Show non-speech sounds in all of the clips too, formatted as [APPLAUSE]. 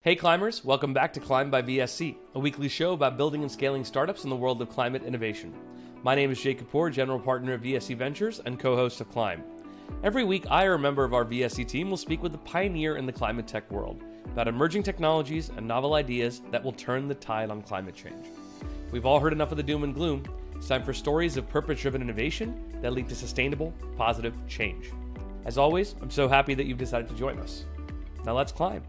Hey climbers, welcome back to Climb by VSC, a weekly show about building and scaling startups in the world of climate innovation. My name is Jay Kapoor, general partner of VSC Ventures and co-host of Climb. Every week, I or a member of our VSC team will speak with a pioneer in the climate tech world about emerging technologies and novel ideas that will turn the tide on climate change. We've all heard enough of the doom and gloom. It's time for stories of purpose-driven innovation that lead to sustainable, positive change. As always, I'm so happy that you've decided to join us. Now let's climb.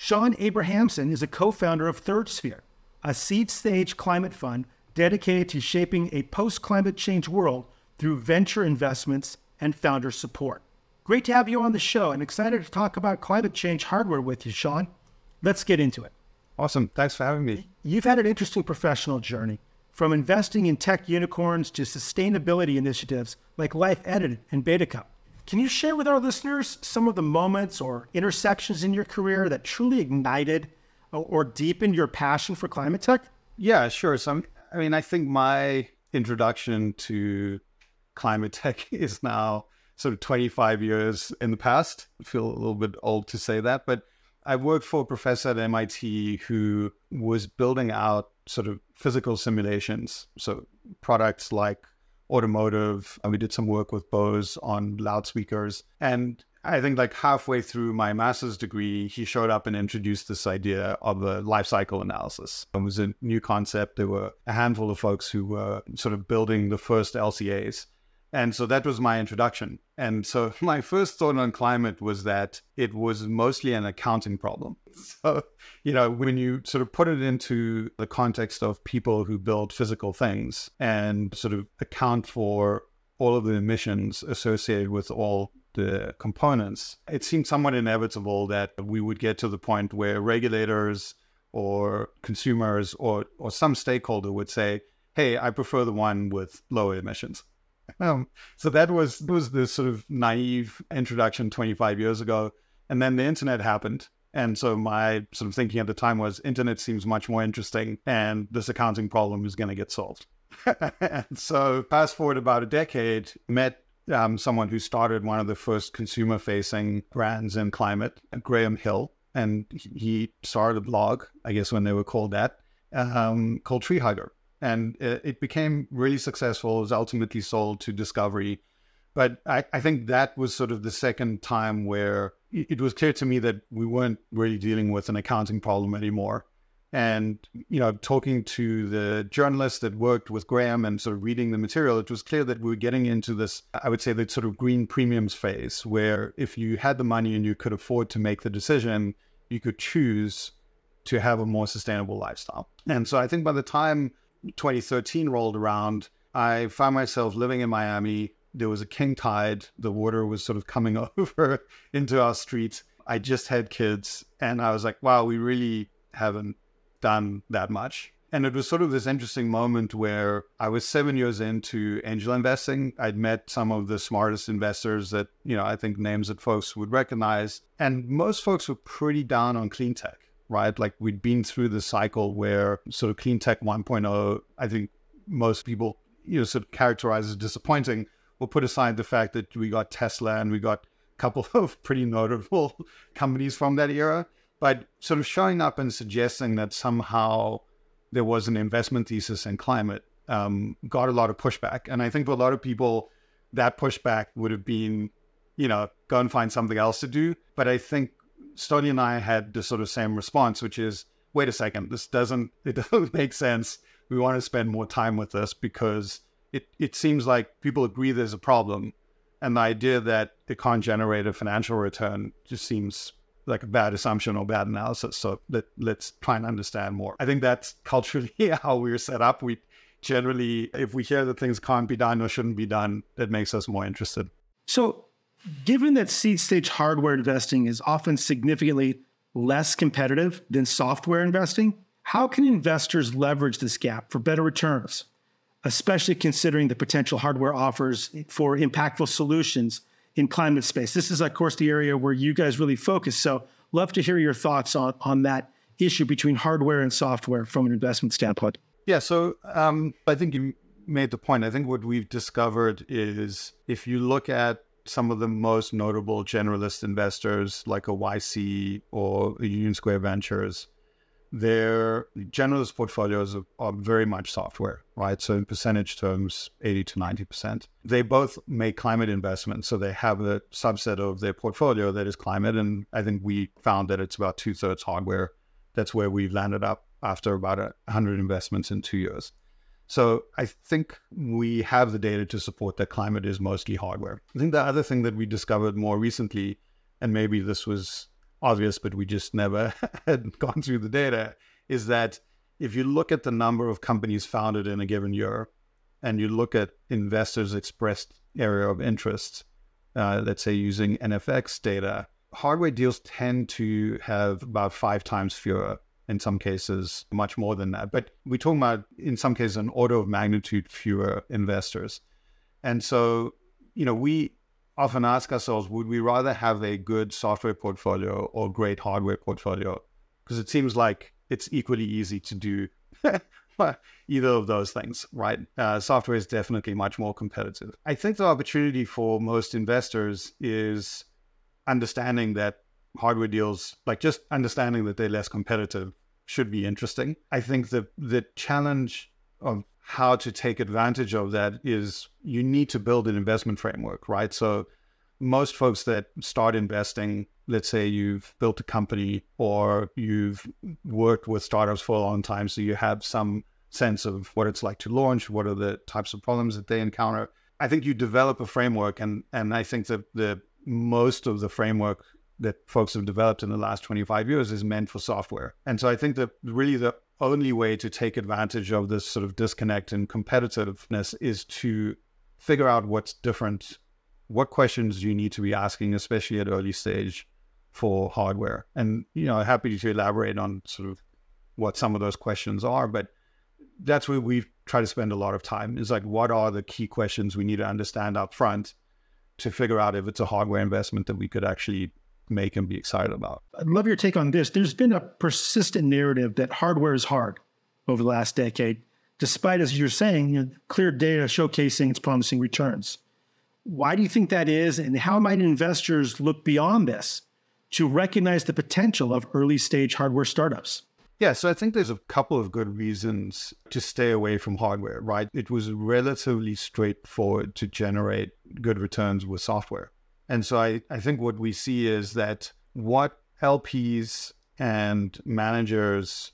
Shaun Abrahamson is a co founder of Third Sphere, a seed stage climate fund dedicated to shaping a post climate change world through venture investments and founder support. Great to have you on the show and excited to talk about climate change hardware with you, Shaun. Let's get into it. Awesome. Thanks for having me. You've had an interesting professional journey from investing in tech unicorns to sustainability initiatives like Life Edited and Betacup. Can you share with our listeners some of the moments or intersections in your career that truly ignited uh, or deepened your passion for climate tech? Yeah, sure. So, I mean, I think my introduction to climate tech [LAUGHS] is now sort of 25 years in the past. I feel a little bit old to say that, but I worked for a professor at MIT who was building out sort of physical simulations. So, products like automotive. And we did some work with Bose on loudspeakers. And I think like halfway through my master's degree, he showed up and introduced this idea of a life cycle analysis. It was a new concept. There were a handful of folks who were sort of building the first LCAs. And so that was my introduction. And so [LAUGHS] my first thought on climate was that it was mostly an accounting problem. [LAUGHS] So, you know, when you sort of put it into the context of people who build physical things and sort of account for all of the emissions associated with all the components, it seemed somewhat inevitable that we would get to the point where regulators or consumers or, or some stakeholder would say, hey, I prefer the one with lower emissions. [LAUGHS] Um, so that was was this sort of naive introduction 25 years ago, and then the internet happened. And so my sort of thinking at the time was, internet seems much more interesting, and this accounting problem is going to get solved. and [LAUGHS] so fast forward about a decade, met um, someone who started one of the first consumer-facing brands in climate, Graham Hill, and he started a blog, I guess when they were called that, um, called Tree Hugger and it became really successful. It was ultimately sold to Discovery. But I, I, think that was sort of the second time where it was clear to me that we weren't really dealing with an accounting problem anymore. And, you know, talking to the journalists that worked with Graham and sort of reading the material, it was clear that we were getting into this, I would say, the sort of green premiums phase, where if you had the money and you could afford to make the decision, you could choose to have a more sustainable lifestyle. And so I think by the time 2013 rolled around, I found myself living in Miami. There was a king tide. The water was sort of coming [LAUGHS] over into our streets. I just had kids, and I was like, wow, we really haven't done that much. And it was sort of this interesting moment where I was seven years into angel investing. I'd met some of the smartest investors that, you know, I think names that folks would recognize. And most folks were pretty down on clean tech right? Like we'd been through the cycle where sort of clean tech 1.0, I think most people, you know, sort of characterize as disappointing. We'll put aside the fact that we got Tesla and we got a couple [LAUGHS] of pretty notable companies from that era, but sort of showing up and suggesting that somehow there was an investment thesis in climate um, got a lot of pushback. And I think for a lot of people, that pushback would have been, you know, go and find something else to do. But I think Stonly and I had the sort of same response, which is, wait a second, this doesn't [LAUGHS] it doesn't make sense. We want to spend more time with this because it, it seems like people agree there's a problem. And the idea that it can't generate a financial return just seems like a bad assumption or bad analysis. So let, let's try and understand more. I think that's culturally [LAUGHS] how we're set up. We generally, if we hear that things can't be done or shouldn't be done, that makes us more interested. So Given that seed stage hardware investing is often significantly less competitive than software investing, how can investors leverage this gap for better returns, especially considering the potential hardware offers for impactful solutions in climate space? This is, of course, the area where you guys really focus. So, love to hear your thoughts on, on that issue between hardware and software from an investment standpoint. Yeah, so um, I think you made the point. I think what we've discovered is if you look at some of the most notable generalist investors like a YC or a Union Square Ventures, their generalist portfolios are, are, very much software, right? So in percentage terms, 80 to 90%. They both make climate investments. So they have a subset of their portfolio that is climate. And I think we found that it's about two thirds hardware. That's where we've landed up after about 100 investments in two years. So I think we have the data to support that climate is mostly hardware. I think the other thing that we discovered more recently, and maybe this was obvious, but we just never [LAUGHS] had gone through the data, is that if you look at the number of companies founded in a given year and you look at investors' expressed area of interest, uh, let's say using NFX data, hardware deals tend to have about five times fewer, in some cases, much more than that. But we're talking about, in some cases, an order of magnitude fewer investors. And so, you know, we often ask ourselves would we rather have a good software portfolio or great hardware portfolio? Because it seems like it's equally easy to do [LAUGHS] either of those things, right? Uh, software is definitely much more competitive. I think the opportunity for most investors is understanding that hardware deals, like just understanding that they're less competitive, should be interesting. I think the the challenge of how to take advantage of that is you need to build an investment framework, right? So most folks that start investing, let's say you've built a company or you've worked with startups for a long time, so you have some sense of what it's like to launch, what are the types of problems that they encounter. I think you develop a framework and and I think that the most of the framework that folks have developed in the last 25 years is meant for software. And so I think that really the only way to take advantage of this sort of disconnect and competitiveness is to figure out what's different, what questions you need to be asking, especially at early stage for hardware. And, you know, happy to elaborate on sort of what some of those questions are, but that's where we try to spend a lot of time is like, what are the key questions we need to understand up front to figure out if it's a hardware investment that we could actually make and be excited about. I'd love your take on this. There's been a persistent narrative that hardware is hard over the last decade, despite, as you're saying, you know, clear data showcasing its promising returns. Why do you think that is, and how might investors look beyond this to recognize the potential of early stage hardware startups? Yeah, so I think there's a couple of good reasons to stay away from hardware, right? It was relatively straightforward to generate good returns with software. And so I, I think what we see is that what LPs and managers,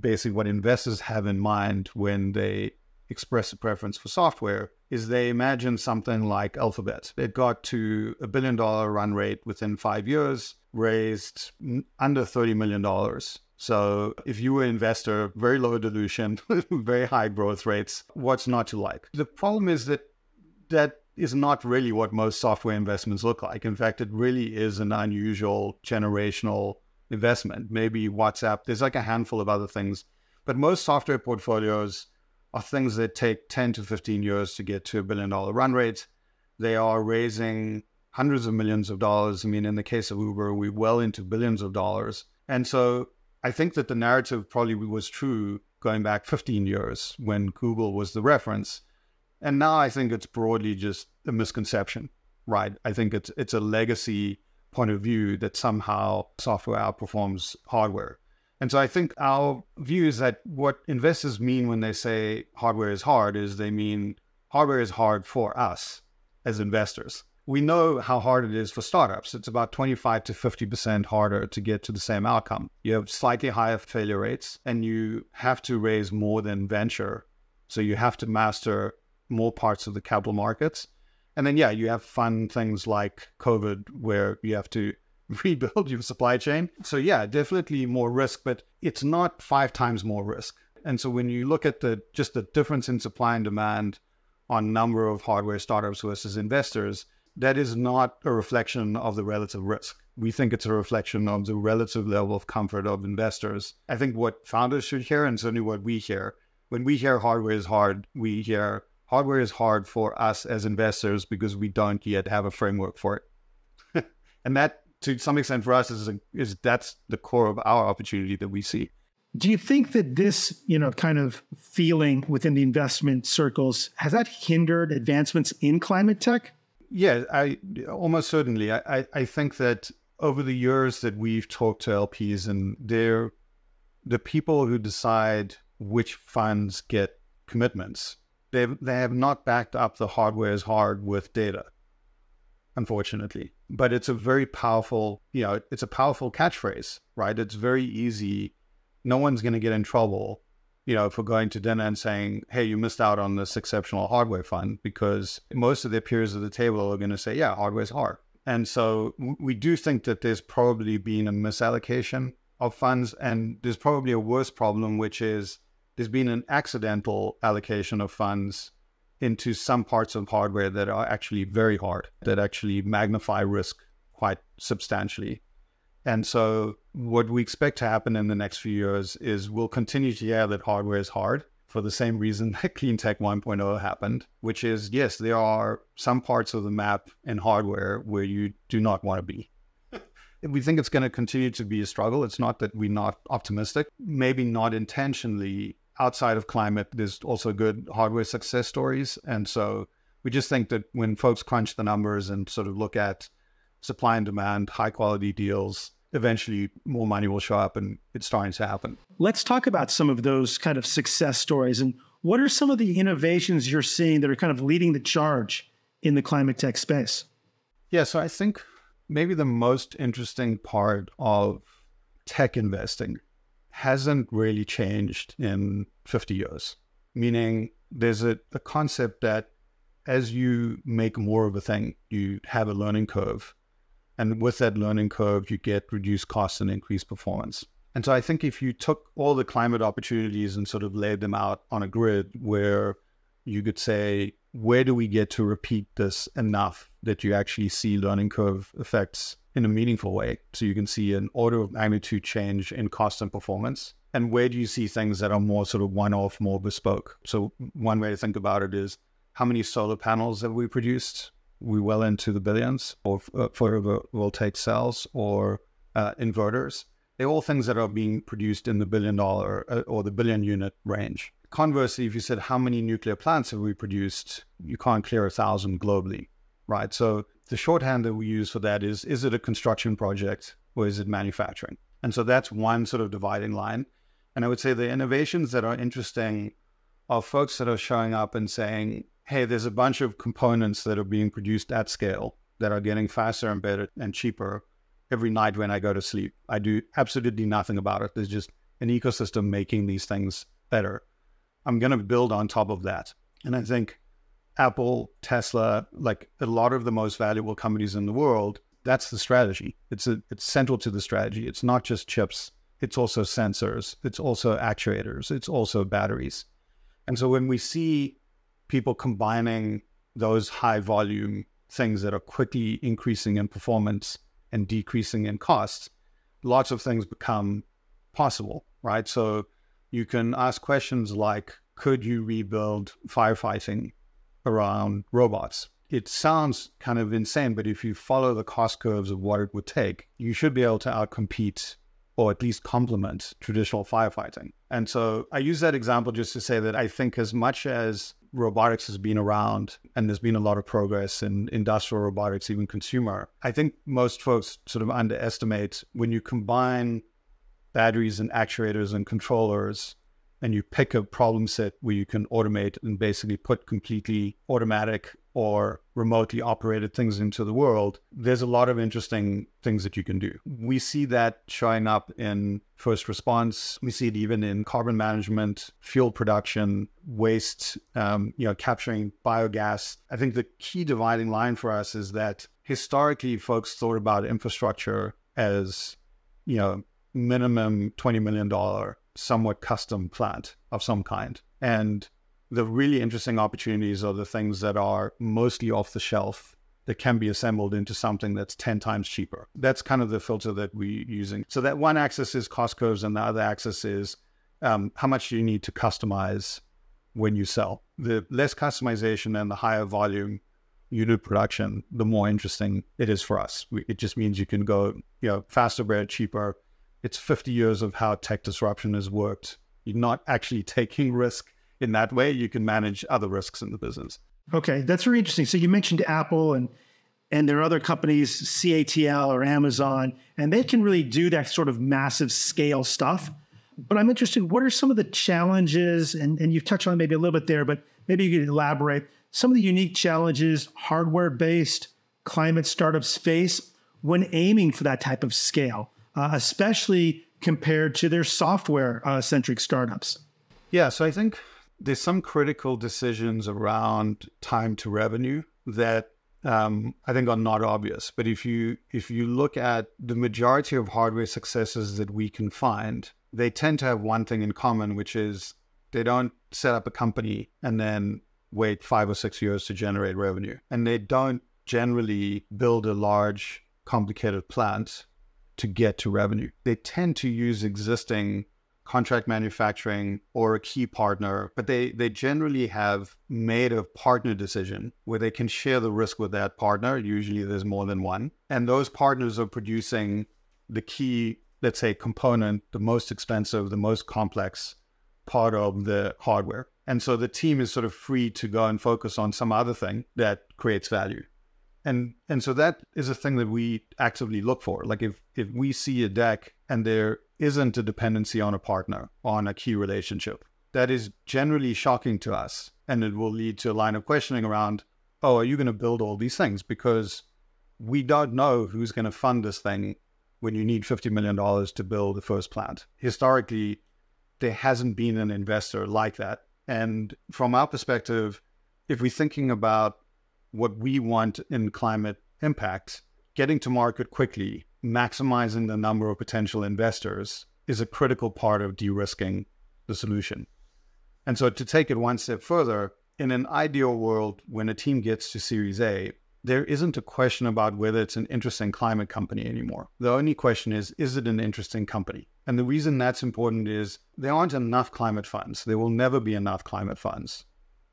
basically what investors have in mind when they express a preference for software, is they imagine something like Alphabet. It got to a billion dollar run rate within five years, raised under $30 million. So if you were an investor, very low dilution, [LAUGHS] very high growth rates, what's not to like? The problem is that that is not really what most software investments look like. In fact, it really is an unusual generational investment. Maybe WhatsApp, there's like a handful of other things, but most software portfolios are things that take 10 to 15 years to get to a billion dollar run rate. They are raising hundreds of millions of dollars. I mean, in the case of Uber, we're well into billions of dollars. And so I think that the narrative probably was true going back 15 years when Google was the reference. And now I think it's broadly just a misconception, right? I think it's it's a legacy point of view that somehow software outperforms hardware. And so I think our view is that what investors mean when they say hardware is hard is they mean hardware is hard for us as investors. We know how hard it is for startups. It's about 25 to 50% harder to get to the same outcome. You have slightly higher failure rates and you have to raise more than venture. So you have to master more parts of the capital markets. And then, yeah, you have fun things like COVID where you have to [LAUGHS] rebuild your supply chain. So, yeah, definitely more risk, but it's not five times more risk. And so, when you look at the just the difference in supply and demand on number of hardware startups versus investors, that is not a reflection of the relative risk. We think it's a reflection of the relative level of comfort of investors. I think what founders should hear, and certainly what we hear, when we hear hardware is hard, we hear hardware is hard for us as investors because we don't yet have a framework for it. [LAUGHS] and that, to some extent, for us is, a, is that's the core of our opportunity that we see. Do you think that this, you know, kind of feeling within the investment circles has that hindered advancements in climate tech? Yeah, I almost certainly. I, I, I think that over the years that we've talked to LPs and they're the people who decide which funds get commitments, they they have not backed up the hardware as hard with data, unfortunately. But it's a very powerful, you know, it's a powerful catchphrase, right? It's very easy. No one's going to get in trouble, you know, for going to dinner and saying, "Hey, you missed out on this exceptional hardware fund," because most of their peers at the table are going to say, "Yeah, hardware's hard." And so we do think that there's probably been a misallocation of funds, and there's probably a worse problem, which is there's been an accidental allocation of funds into some parts of hardware that are actually very hard, that actually magnify risk quite substantially. And so, what we expect to happen in the next few years is we'll continue to hear that hardware is hard for the same reason [LAUGHS] that Cleantech 1.0 happened, which is yes, there are some parts of the map in hardware where you do not want to be. [LAUGHS] we think it's going to continue to be a struggle. It's not that we're not optimistic, maybe not intentionally outside of climate, there's also good hardware success stories. And so we just think that when folks crunch the numbers and sort of look at supply and demand, high quality deals, eventually more money will show up and it's starting to happen. Let's talk about some of those kind of success stories and what are some of the innovations you're seeing that are kind of leading the charge in the climate tech space? Yeah, so I think maybe the most interesting part of tech investing hasn't really changed in 50 years. Meaning, there's a, a concept that as you make more of a thing, you have a learning curve. And with that learning curve, you get reduced costs and increased performance. And so I think if you took all the climate opportunities and sort of laid them out on a grid where you could say, where do we get to repeat this enough that you actually see learning curve effects in a meaningful way. So you can see an order of magnitude change in cost and performance. And where do you see things that are more sort of one off, more bespoke? So, one way to think about it is how many solar panels have we produced? We well into the billions, or uh, photovoltaic cells, or uh, inverters. They're all things that are being produced in the billion dollar uh, or the billion unit range. Conversely, if you said how many nuclear plants have we produced, you can't clear a thousand globally, right? So the shorthand that we use for that is is it a construction project or is it manufacturing? And so that's one sort of dividing line. And I would say the innovations that are interesting are folks that are showing up and saying, hey, there's a bunch of components that are being produced at scale that are getting faster and better and cheaper every night when I go to sleep. I do absolutely nothing about it. There's just an ecosystem making these things better. I'm going to build on top of that. And I think Apple, Tesla, like a lot of the most valuable companies in the world, that's the strategy. It's a, it's central to the strategy. It's not just chips. It's also sensors. It's also actuators. It's also batteries. And so when we see people combining those high volume things that are quickly increasing in performance and decreasing in costs, lots of things become possible, right? So you can ask questions like, could you rebuild firefighting around robots. It sounds kind of insane, but if you follow the cost curves of what it would take, you should be able to outcompete or at least complement traditional firefighting. And so I use that example just to say that I think as much as robotics has been around and there's been a lot of progress in industrial robotics, even consumer, I think most folks sort of underestimate when you combine batteries and actuators and controllers and you pick a problem set where you can automate and basically put completely automatic or remotely operated things into the world, there's a lot of interesting things that you can do. We see that showing up in first response. We see it even in carbon management, fuel production, waste, um, you know, capturing biogas. I think the key dividing line for us is that historically folks thought about infrastructure as, you know, minimum $20 million somewhat custom plant of some kind. And the really interesting opportunities are the things that are mostly off the shelf that can be assembled into something that's 10 times cheaper. That's kind of the filter that we're using. So that one axis is cost curves and the other axis is um, how much you need to customize when you sell. The less customization and the higher volume unit production, the more interesting it is for us. We, it just means you can go, you know, faster, better, cheaper, it's 50 years of how tech disruption has worked. You're not actually taking risk in that way. You can manage other risks in the business. Okay, that's very interesting. So you mentioned Apple and and there are other companies, CATL or Amazon, and they can really do that sort of massive scale stuff. But I'm interested, what are some of the challenges? And, and you've touched on maybe a little bit there, but maybe you could elaborate some of the unique challenges hardware based climate startups face when aiming for that type of scale, uh, especially compared to their software uh, centric startups. Yeah, so I think there's some critical decisions around time to revenue that um, I think are not obvious. But if you if you look at the majority of hardware successes that we can find, they tend to have one thing in common, which is they don't set up a company and then wait five or six years to generate revenue, and they don't generally build a large complicated plant to get to revenue. They tend to use existing contract manufacturing or a key partner, but they, they generally have made a partner decision where they can share the risk with that partner. Usually there's more than one. And those partners are producing the key, let's say, component, the most expensive, the most complex part of the hardware. And so the team is sort of free to go and focus on some other thing that creates value. And and so that is a thing that we actively look for. Like if if we see a deck and there isn't a dependency on a partner, on a key relationship. That is generally shocking to us. And it will lead to a line of questioning around, oh, are you going to build all these things? Because we don't know who's going to fund this thing when you need $50 million to build the first plant. Historically, there hasn't been an investor like that. And from our perspective, if we're thinking about what we want in climate impact, getting to market quickly maximizing the number of potential investors is a critical part of de-risking the solution. And so to take it one step further, in an ideal world, when a team gets to Series A, there isn't a question about whether it's an interesting climate company anymore. The only question is, is it an interesting company? And the reason that's important is there aren't enough climate funds. There will never be enough climate funds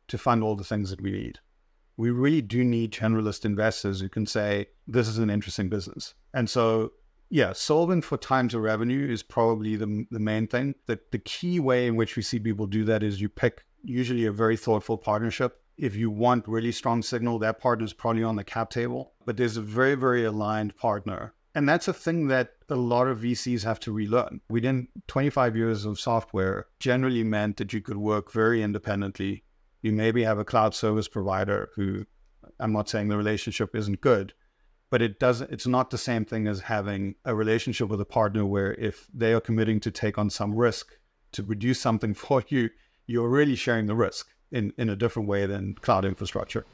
to fund all the things that we need we really do need generalist investors who can say, this is an interesting business. And so, yeah, solving for time to revenue is probably the, the main thing. The, the key way in which we see people do that is you pick usually a very thoughtful partnership. If you want really strong signal, that partner is probably on the cap table, but there's a very, very aligned partner. And that's a thing that a lot of VCs have to relearn. Within 25 years of software generally meant that you could work very independently you maybe have a cloud service provider who I'm not saying the relationship isn't good, but it doesn't it's not the same thing as having a relationship with a partner where if they are committing to take on some risk to produce something [LAUGHS] for you, you're really sharing the risk in, in a different way than cloud infrastructure.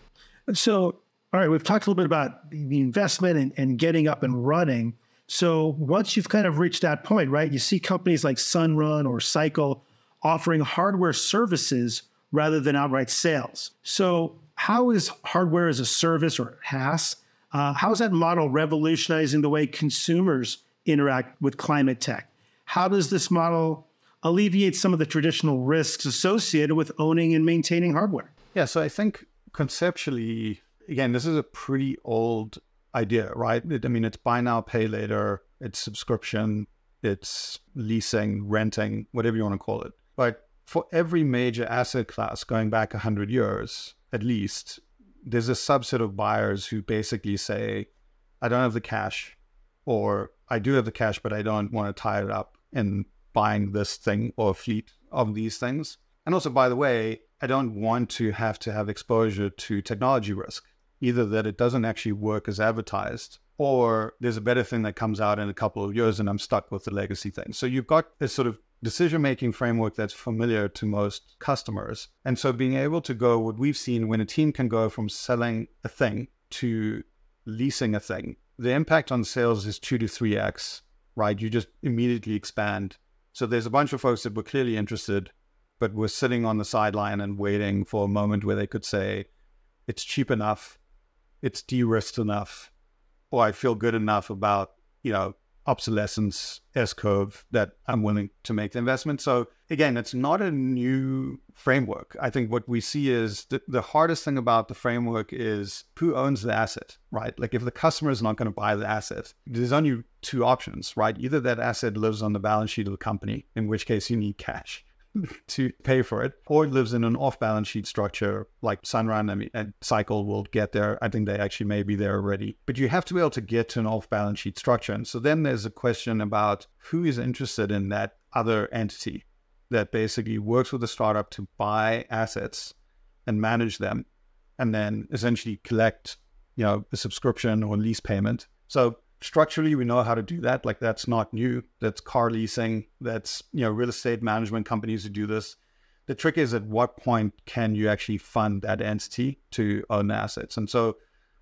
So, all right, we've talked a little bit about the investment and, and getting up and running. So once you've kind of reached that point, right, you see companies like Sunrun or Cycle offering hardware services rather than outright sales. So, how is hardware as a service or HaaS? Uh, how is that model revolutionizing the way consumers interact with climate tech? How does this model alleviate some of the traditional risks associated with owning and maintaining hardware? Yeah, so I think conceptually, again, this is a pretty old idea, right? I mean, it's buy now, pay later, it's subscription, it's leasing, renting, whatever you want to call it. But for every major asset class going back 100 years at least, there's a subset of buyers who basically say, I don't have the cash, or I do have the cash, but I don't want to tie it up in buying this thing or fleet of these things. And also, by the way, I don't want to have to have exposure to technology risk, either that it doesn't actually work as advertised, or there's a better thing that comes out in a couple of years and I'm stuck with the legacy thing. So you've got this sort of decision making framework that's familiar to most customers. And so being able to go, what we've seen when a team can go from selling a thing to leasing a thing, the impact on sales is two to three X, right? You just immediately expand. So there's a bunch of folks that were clearly interested, but were sitting on the sideline and waiting for a moment where they could say, it's cheap enough, it's de risked enough, or I feel good enough about, you know, obsolescence S curve that I'm willing to make the investment. So again, it's not a new framework. I think what we see is the, the hardest thing about the framework is who owns the asset, right? Like if the customer is not going to buy the asset, there's only two options, right? Either that asset lives on the balance sheet of the company, in which case you need cash, [LAUGHS] to pay for it, or it lives in an off-balance sheet structure like Sunrun mean, and Cycle will get there. I think they actually may be there already. But you have to be able to get to an off-balance sheet structure. And so then there's a question about who is interested in that other entity that basically works with the startup to buy assets and manage them and then essentially collect, you know, a subscription or lease payment. So structurally we know how to do that. Like that's not new. That's car leasing. That's you know real estate management companies who do this. The trick is at what point can you actually fund that entity to own assets? And so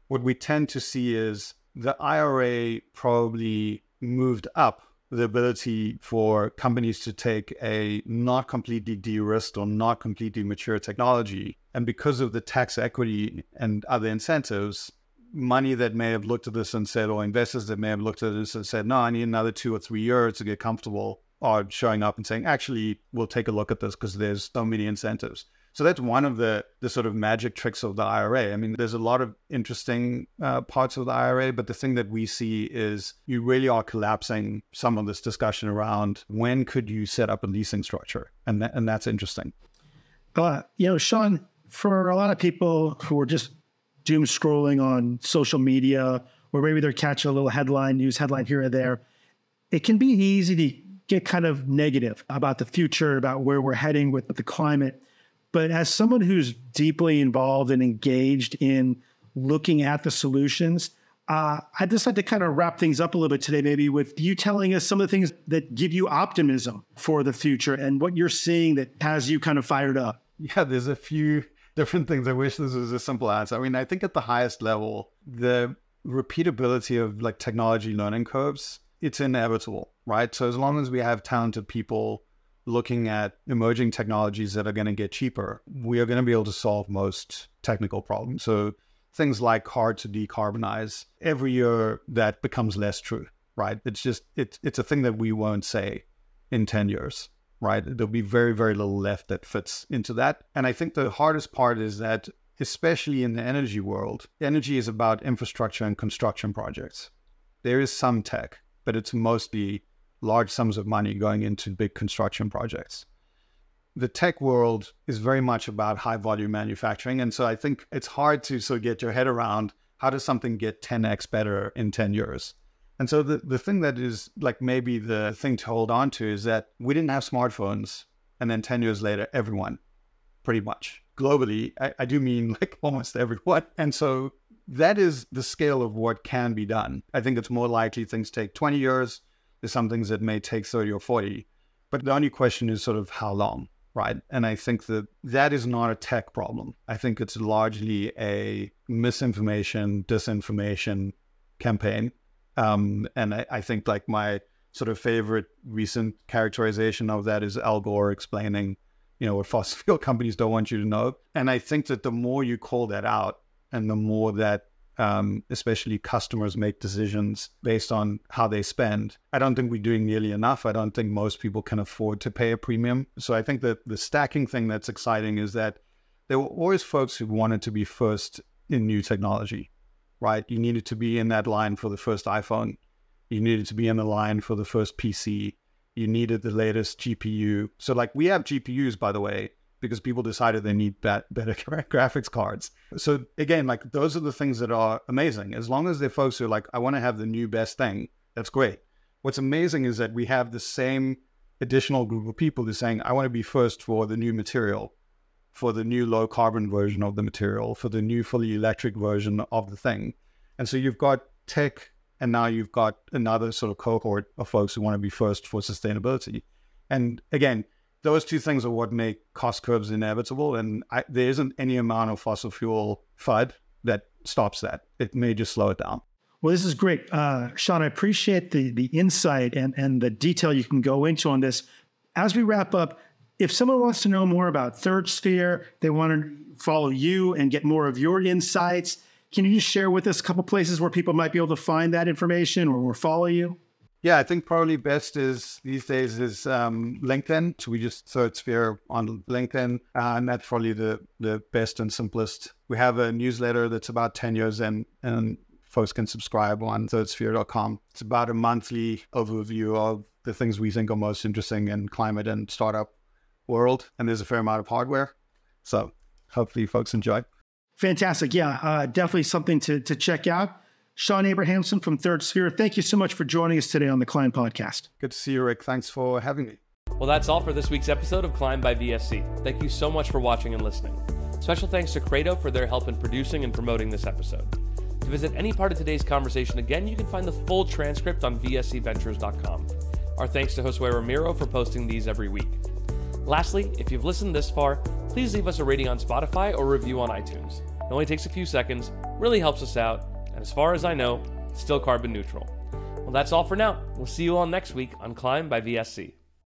what we tend to see is the IRA probably moved up the ability for companies to take a not completely de-risked or not completely mature technology. And because of the tax equity and other incentives money that may have looked at this and said, or investors that may have looked at this and said, no, I need another two or three years to get comfortable, are showing up and saying, actually, we'll take a look at this because there's so many incentives. So that's one of the the sort of magic tricks of the IRA. I mean, there's a lot of interesting uh, parts of the IRA, but the thing that we see is you really are collapsing some of this discussion around when could you set up a leasing structure, and and that's interesting. Uh, you know, Shaun, for a lot of people who are just doom scrolling on social media, or maybe they're catching a little headline, news headline here or there, it can be easy to get kind of negative about the future, about where we're heading with the climate. But as someone who's deeply involved and engaged in looking at the solutions, uh, just like to kind of wrap things up a little bit today, maybe with you telling us some of the things that give you optimism for the future and what you're seeing that has you kind of fired up. Yeah, there's a few different things. I wish this was a simple answer. I mean, I think at the highest level, the repeatability of like technology learning curves, it's inevitable, right? So as long as we have talented people looking at emerging technologies that are going to get cheaper, we are going to be able to solve most technical problems. So things like hard to decarbonize, every year that becomes less true, right? It's just it's it's a thing that we won't say in 10 years right? There'll be very, very little left that fits into that. And I think the hardest part is that, especially in the energy world, energy is about infrastructure and construction projects. There is some tech, but it's mostly large sums of money going into big construction projects. The tech world is very much about high volume manufacturing. And so I think it's hard to sort of get your head around how does something get 10x better in 10 years? And so the, the thing that is like maybe the thing to hold on to is that we didn't have smartphones. And then 10 years later, everyone, pretty much globally, I, I do mean [LAUGHS] like almost everyone. And so that is the scale of what can be done. I think it's more likely things take 20 years. There's some things that may take 30 or 40. But the only question is sort of how long, right? And I think that that is not a tech problem. I think it's largely a misinformation, disinformation campaign um, and I, I, think like my sort of favorite recent characterization of that is Al Gore explaining, you know, what [LAUGHS] fossil fuel companies don't want you to know. And I think that the more you call that out and the more that um, especially customers make decisions based on how they spend. I don't think we're doing nearly enough. I don't think most people can afford to pay a premium. So I think that the stacking thing that's exciting is that there were always folks who wanted to be first in new technology right? You needed to be in that line for the first iPhone. You needed to be in the line for the first PC. You needed the latest GPU. So, like, we have GPUs, by the way, because people decided they need better [LAUGHS] graphics cards. So, again, like, those are the things that are amazing. As long as they're folks who are like, I want to have the new best thing, that's great. What's amazing is that we have the same additional group of people who are saying, I want to be first for the new material for the new low carbon version of the material, for the new fully electric version of the thing. And so you've got tech, and now you've got another sort of cohort of folks who want to be first for sustainability. And again, those two things are what make cost curves inevitable. And I, there isn't any amount of fossil fuel FUD that stops that. It may just slow it down. Well, this is great. Uh, Shaun, I appreciate the, the insight and, and the detail you can go into on this. As we wrap up, if someone wants to know more about Third Sphere, they want to follow you and get more of your insights, can you just share with us a couple places where people might be able to find that information or, or follow you? Yeah, I think probably best is these days is um, LinkedIn. So we just Third Sphere on LinkedIn, uh, and that's probably the the best and simplest. We have a newsletter that's about ten years in, and folks can subscribe on thirdsphere.com. It's about a monthly overview of the things we think are most interesting in climate and startup world, and there's a fair amount of hardware. So hopefully, folks enjoy. Fantastic. Yeah, uh, definitely something to, to check out. Shaun Abrahamson from Third Sphere, thank you so much for joining us today on the Climb Podcast. Good to see you, Rick. Thanks for having me. Well, that's all for this week's episode of Climb by VSC. Thank you so much for watching and listening. Special thanks to Credo for their help in producing and promoting this episode. To visit any part of today's conversation again, you can find the full transcript on vscventures.com. Our thanks to Josue Ramiro for posting these every week. Lastly, if you've listened this far, please leave us a rating on Spotify or review on iTunes. It only takes a few seconds, really helps us out, and as far as I know, still carbon neutral. Well, that's all for now. We'll see you all next week on Climb by VSC.